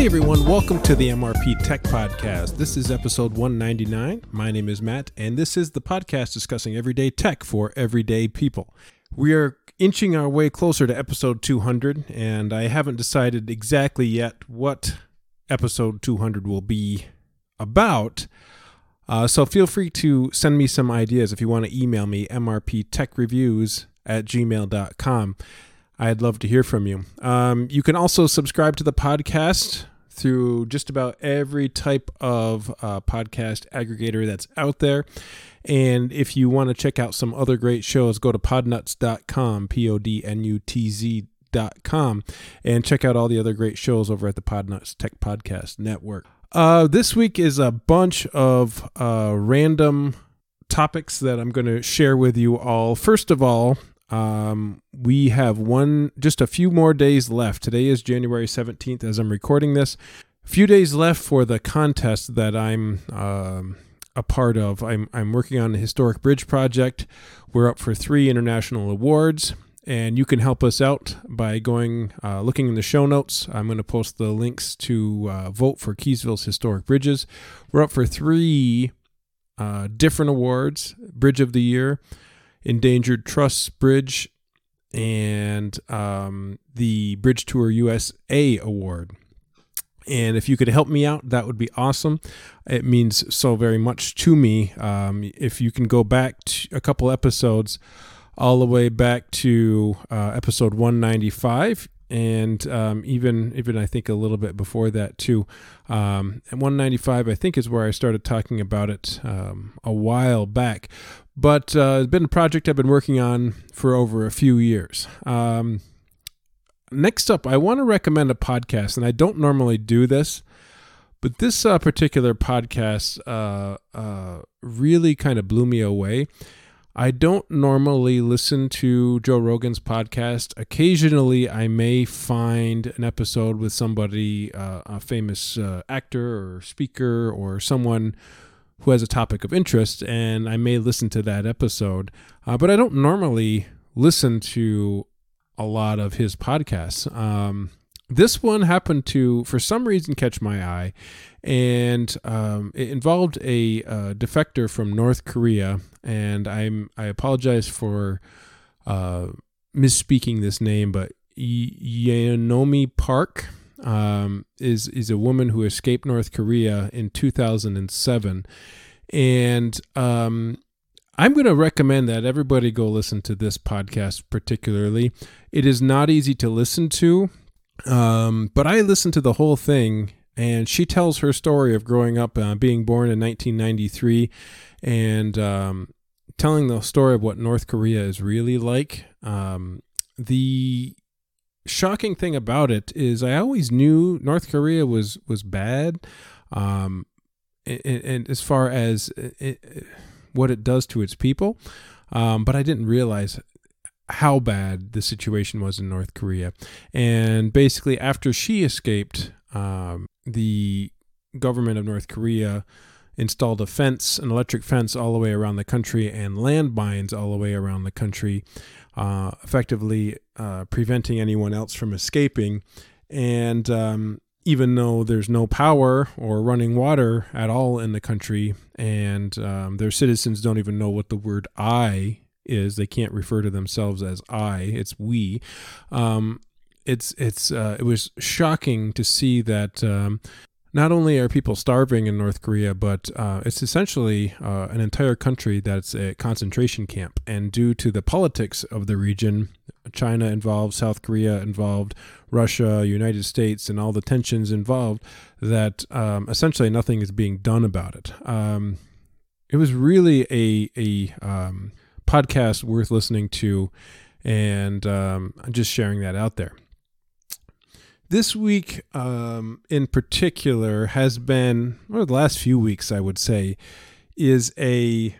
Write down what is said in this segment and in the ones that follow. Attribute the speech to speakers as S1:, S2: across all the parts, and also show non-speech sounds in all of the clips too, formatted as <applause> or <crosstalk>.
S1: Hi, everyone. Welcome to the MRP Tech Podcast. This is episode 199. My name is Matt, and this is the podcast discussing everyday tech for everyday people. We are inching our way closer to episode 200, and I haven't decided exactly yet what episode 200 will be about. Uh, so feel free to send me some ideas if you want to email me, mrptechreviews at gmail.com. I'd love to hear from you. Um, you can also subscribe to the podcast through just about every type of uh, podcast aggregator that's out there. And if you want to check out some other great shows, go to podnutz.com, P O D N U T Z.com, and check out all the other great shows over at the Podnutz Tech Podcast Network. Uh, this week is a bunch of uh, random topics that I'm going to share with you all. First of all, um, we have one, just a few more days left. Today is January 17th as I'm recording this. A few days left for the contest that I'm um, a part of. I'm, I'm working on the Historic Bridge Project. We're up for three international awards, and you can help us out by going uh, looking in the show notes. I'm going to post the links to uh, vote for Keeseville's Historic Bridges. We're up for three uh, different awards Bridge of the Year, Endangered Truss Bridge, and um, the Bridge Tour USA Award. And if you could help me out, that would be awesome. It means so very much to me. Um, if you can go back a couple episodes, all the way back to uh, episode 195, and um, even even I think a little bit before that too. Um, and 195, I think, is where I started talking about it um, a while back. But uh, it's been a project I've been working on for over a few years. Um, next up, I want to recommend a podcast, and I don't normally do this, but this uh, particular podcast uh, uh really kind of blew me away. I don't normally listen to Joe Rogan's podcast. Occasionally, I may find an episode with somebody, uh, a famous uh, actor or speaker or someone who has a topic of interest, and I may listen to that episode. Uh, but I don't normally listen to a lot of his podcasts. Um, this one happened to, for some reason, catch my eye, and um, it involved a uh, defector from North Korea. And I'm I apologize for uh, misspeaking this name, but Yeonmi Park um, is is a woman who escaped North Korea in 2007, and um, I'm going to recommend that everybody go listen to this podcast. Particularly, it is not easy to listen to um, but I listened to the whole thing, and she tells her story of growing up, uh, being born in 1993, and um, telling the story of what North Korea is really like. Um, the shocking thing about it is, I always knew North Korea was was bad, um, and, and, as far as it, what it does to its people, um, but I didn't realize how bad the situation was in North Korea. And basically, after she escaped, um, the government of North Korea installed a fence, an electric fence, all the way around the country, and landmines all the way around the country, uh, effectively uh, preventing anyone else from escaping. And um, even though there's no power or running water at all in the country, and um, their citizens don't even know what the word I is. They can't refer to themselves as I. It's we. Um, it's it's uh, it was shocking to see that um, not only are people starving in North Korea, but uh, it's essentially uh, an entire country that's a concentration camp. And due to the politics of the region, China involved, South Korea involved, Russia, United States, and all the tensions involved, that um, essentially nothing is being done about it. Um, it was really a a um, podcast worth listening to, and um, I'm just sharing that out there. This week, um, in particular, has been or the last few weeks, I would say, is a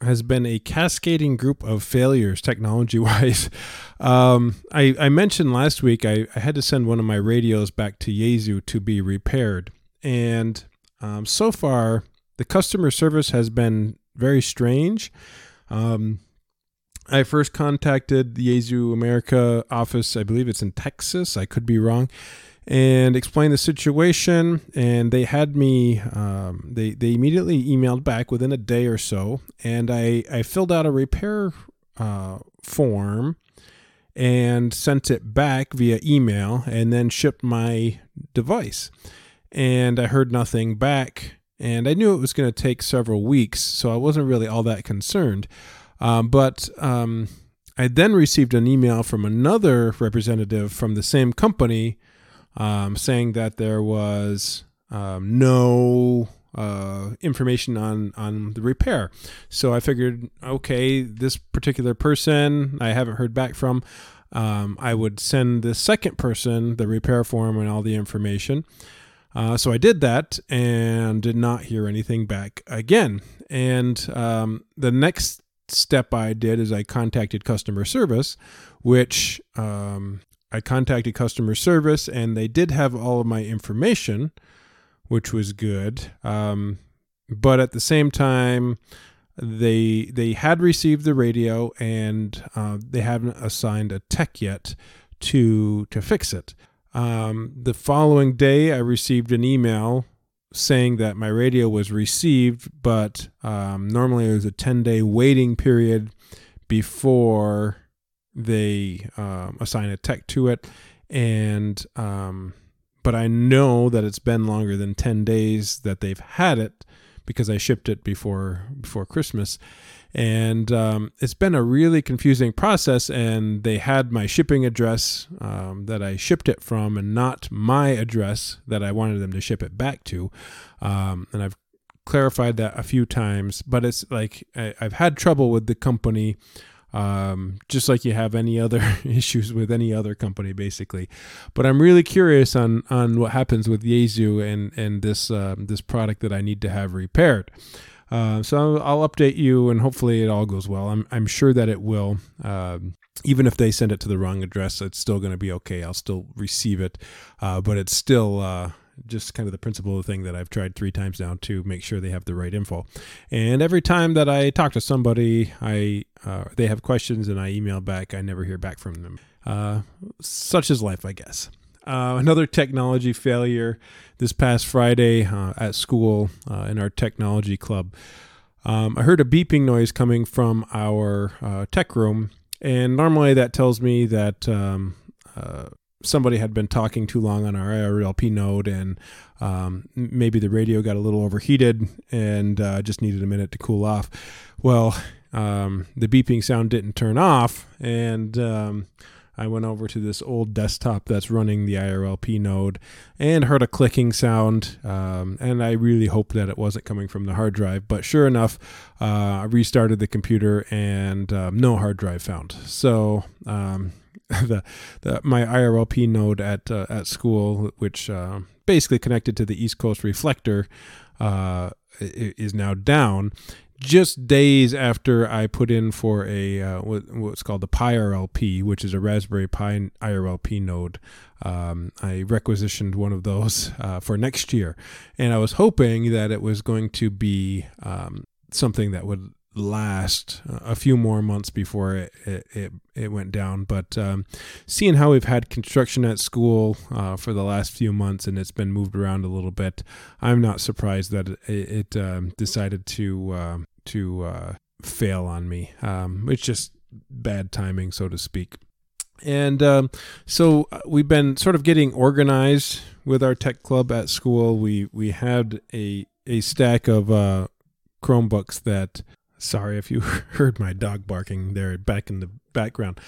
S1: has been a cascading group of failures technology wise. <laughs> Um, I, I, mentioned last week I, I, had to send one of my radios back to Yaesu to be repaired. And um, so far, the customer service has been very strange. Um, I first contacted the Yaesu America office. I believe it's in Texas. I could be wrong. and explained the situation. And they had me, um, they, they immediately emailed back within a day or so. And I, I filled out a repair uh, form and sent it back via email and then shipped my device. And I heard nothing back. And I knew it was going to take several weeks, so I wasn't really all that concerned. Um, but um, I then received an email from another representative from the same company um, saying that there was um, no uh, information on on the repair. So I figured, okay, this particular person I haven't heard back from. Um, I would send the second person the repair form and all the information. Uh, so I did that and did not hear anything back again. And um, the next step I did is I contacted customer service, which um, I contacted customer service and they did have all of my information, which was good. Um, but at the same time, they they had received the radio and uh, they haven't assigned a tech yet to to fix it. Um, the following day, I received an email saying that my radio was received, but um, normally there's a 10 day waiting period before they um, assign a tech to it. And, um, but I know that it's been longer than 10 days that they've had it because I shipped it before before Christmas, and um, it's been a really confusing process. And they had my shipping address um, that I shipped it from, and not my address that I wanted them to ship it back to. Um, and I've clarified that a few times, but it's like I, I've had trouble with the company um, just like you have any other <laughs> issues with any other company, basically. But I'm really curious on on what happens with Yaesu and and this uh, this product that I need to have repaired. Uh, so I'll update you, and hopefully it all goes well. I'm I'm sure that it will. Um, even if they send it to the wrong address, it's still going to be okay. I'll still receive it, uh, but it's still uh, just kind of the principle of the thing that I've tried three times now to make sure they have the right info. And every time that I talk to somebody, I uh, they have questions and I email back. I never hear back from them. Uh, such is life, I guess. Uh, another technology failure this past Friday uh, at school uh, in our technology club. Um, I heard a beeping noise coming from our uh, tech room, and normally that tells me that um, somebody had been talking too long on our IRLP node, and um, maybe the radio got a little overheated and uh, just needed a minute to cool off. Well, um, the beeping sound didn't turn off, and um, I went over to this old desktop that's running the IRLP node and heard a clicking sound. Um, and I really hoped that it wasn't coming from the hard drive. But sure enough, uh, I restarted the computer and um, no hard drive found. So um, <laughs> the, the my IRLP node at uh, at school, which uh, basically connected to the East Coast reflector, uh, is now down. Just days after I put in for a uh, what, what's called the PyRLP, which is a Raspberry Pi IRLP node, um, I requisitioned one of those <laughs> uh, for next year, and I was hoping that it was going to be um, something that would last a few more months before it it, it, it went down. But um, seeing how we've had construction at school uh, for the last few months and it's been moved around a little bit, I'm not surprised that it, it um, decided to uh, to uh, fail on me. Um, it's just bad timing, so to speak. And um, so uh, we've been sort of getting organized with our tech club at school. We we had a a stack of uh, Chromebooks that Sorry if you <laughs> heard my dog barking there back in the background.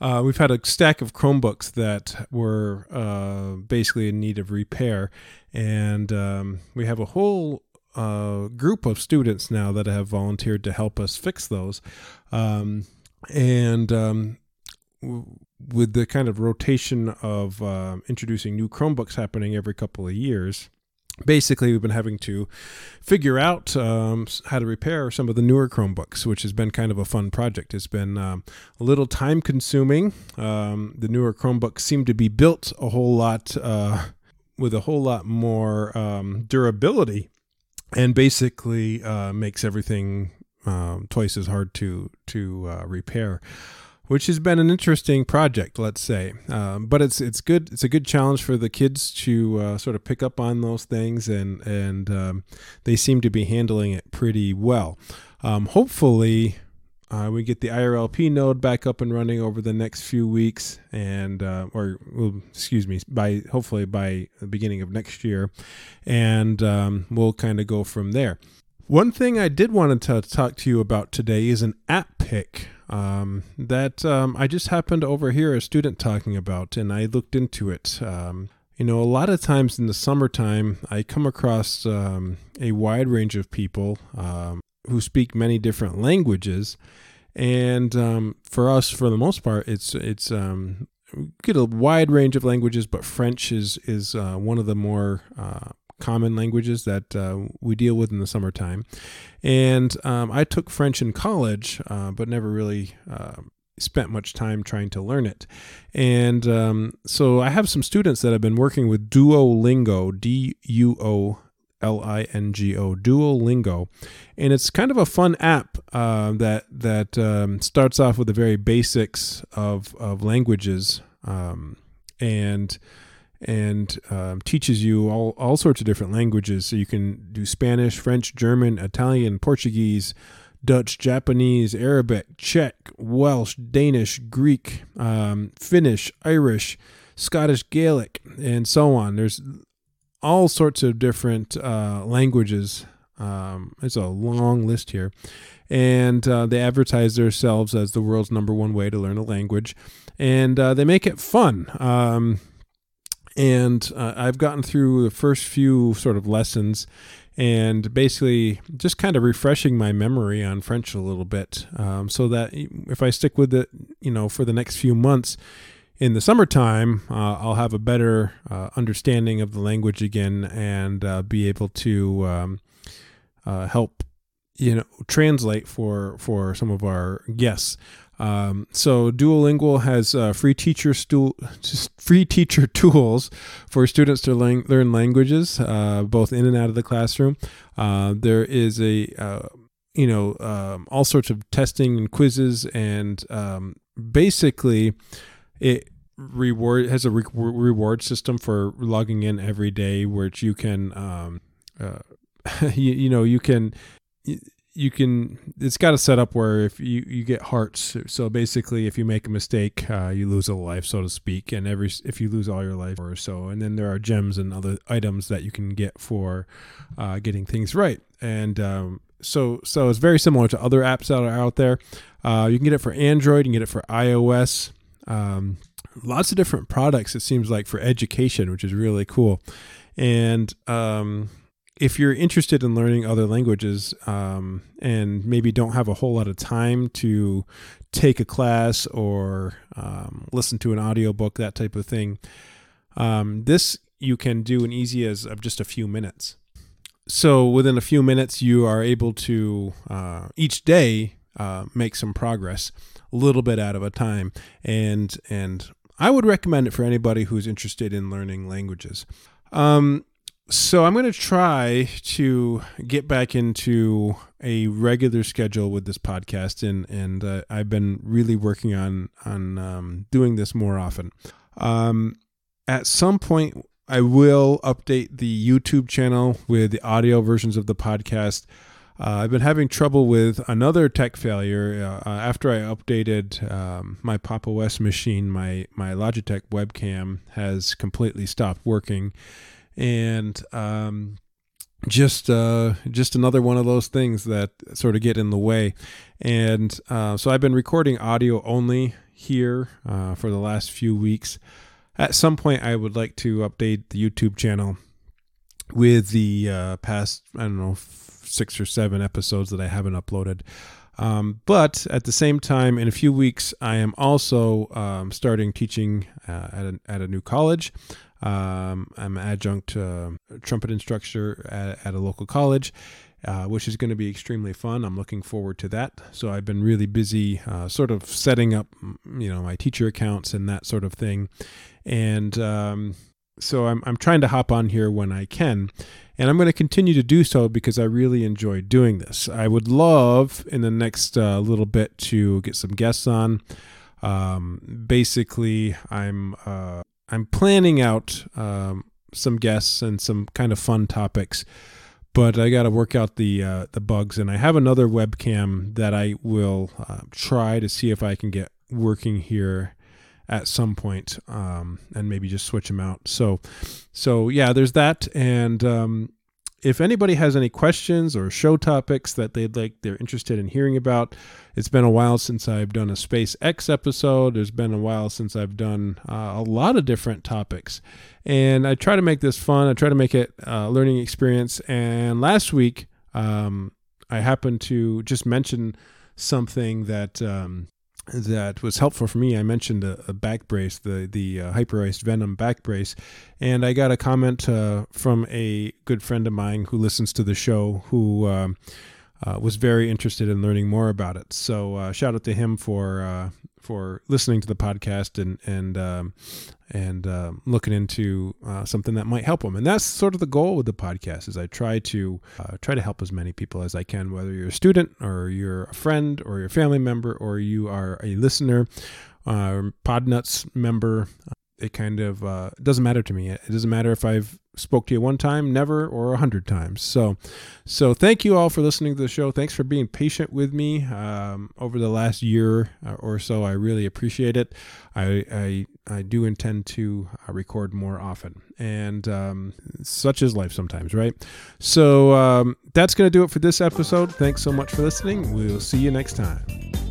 S1: Uh, we've had a stack of Chromebooks that were uh, basically in need of repair, and um, we have a whole uh, group of students now that have volunteered to help us fix those. Um, and um, w- with the kind of rotation of uh, introducing new Chromebooks happening every couple of years, basically we've been having to figure out um, how to repair some of the newer chromebooks which has been kind of a fun project. It's been um, a little time consuming um, the newer chromebooks seem to be built a whole lot uh, with a whole lot more um, durability and basically uh, makes everything um, twice as hard to to uh, repair which has been an interesting project, let's say. Um, but it's it's good. It's a good challenge for the kids to uh, sort of pick up on those things, and and um, they seem to be handling it pretty well. Um, hopefully, uh, we get the IRLP node back up and running over the next few weeks, and uh, or well, excuse me, by hopefully by the beginning of next year, and um, we'll kind of go from there. One thing I did want to talk to you about today is an app pick um, that um, I just happened to overhear a student talking about, and I looked into it. Um, you know, a lot of times in the summertime, I come across um, a wide range of people um, who speak many different languages, and um, for us, for the most part, it's it's get a wide range of languages, but French is is uh, one of the more uh, common languages that uh, we deal with in the summertime. And um, I took French in college, uh, but never really uh, spent much time trying to learn it. And um, so I have some students that have been working with Duolingo, D U O L I N G O, Duolingo, and it's kind of a fun app uh, that that um, starts off with the very basics of of languages, um, and and um, teaches you all, all sorts of different languages. So you can do Spanish, French, German, Italian, Portuguese, Dutch, Japanese, Arabic, Czech, Welsh, Danish, Greek, um, Finnish, Irish, Scottish, Gaelic, and so on. There's all sorts of different uh, languages. Um, it's a long list here. And uh, they advertise themselves as the world's number one way to learn a language. And uh, they make it fun. Um, and uh, I've gotten through the first few sort of lessons and basically just kind of refreshing my memory on French a little bit um, so that if I stick with it, you know, for the next few months in the summertime, uh, I'll have a better uh, understanding of the language again and uh, be able to um, uh, help, you know, translate for for some of our guests. Um, so Duolingo has uh, free teacher stu- free teacher <laughs> tools for students to learn, learn languages, uh, both in and out of the classroom. Uh, there is a uh, you know um, all sorts of testing and quizzes, and um, basically it reward has a re- reward system for logging in every day, which you can um, uh, <laughs> you, you know you can you can it's got a setup where if you you get hearts so basically if you make a mistake uh, you lose a life so to speak and every if you lose all your life or so and then there are gems and other items that you can get for uh, getting things right. And um, so so it's very similar to other apps that are out there. Uh, you can get it for android you can get it for ios um, lots of different products it seems like for education which is really cool. And um, if you're interested in learning other languages um, and maybe don't have a whole lot of time to take a class or um, listen to an audiobook, that type of thing, um, this you can do in easy as of just a few minutes. So within a few minutes, you are able to uh, each day uh, make some progress, a little bit out of a time, and and I would recommend it for anybody who's interested in learning languages. Um, so I'm going to try to get back into a regular schedule with this podcast, and and uh, I've been really working on on um, doing this more often. Um, at some point, I will update the YouTube channel with the audio versions of the podcast. Uh, I've been having trouble with another tech failure. Uh, after I updated um, my Pop! OS machine, my my Logitech webcam has completely stopped working and um, just uh, just another one of those things that sort of get in the way. And uh, so I've been recording audio only here uh, for the last few weeks. At some point, I would like to update the YouTube channel with the uh, past I don't know six or seven episodes that I haven't uploaded. Um, but at the same time, in a few weeks, I am also um, starting teaching uh, at, a, at a new college. Um, I'm an adjunct uh, trumpet instructor at, at, a local college, uh, which is going to be extremely fun. I'm looking forward to that. So I've been really busy, uh, sort of setting up, you know, my teacher accounts and that sort of thing, and um, so I'm I'm trying to hop on here when I can. And I'm going to continue to do so because I really enjoy doing this. I would love in the next uh, little bit to get some guests on. Um, basically, I'm uh, I'm planning out um, some guests and some kind of fun topics, but I got to work out the uh, the bugs. And I have another webcam that I will uh, try to see if I can get working here at some point, um, and maybe just switch them out. So, so yeah, there's that, and um, if anybody has any questions or show topics that they'd like they're interested in hearing about it's been a while since i've done a spacex episode. There's been a while since i've done uh, a lot of different topics. And i try to make this fun. I try to make it a learning experience. And last week um, i happened to just mention something that um, that was helpful for me. I mentioned a, a back brace, the the uh, Hyperice Venom back brace, and I got a comment uh, from a good friend of mine who listens to the show who um, uh, was very interested in learning more about it. So uh, shout out to him for uh, for listening to the podcast and and um, and uh, looking into uh, something that might help them. And that's sort of the goal with the podcast is I try to uh, try to help as many people as I can, whether you're a student or you're a friend or you're a family member or you are a listener, uh, Podnutz member. It kind of uh, doesn't matter to me. It doesn't matter if I've spoke to you one time, never, or a hundred times. So, so thank you all for listening to the show. Thanks for being patient with me um, over the last year uh, or so. I really appreciate it. I I, I do intend to uh, record more often, and um, such is life sometimes, right? So um, that's to do it for this episode. Thanks so much for listening. We'll see you next time.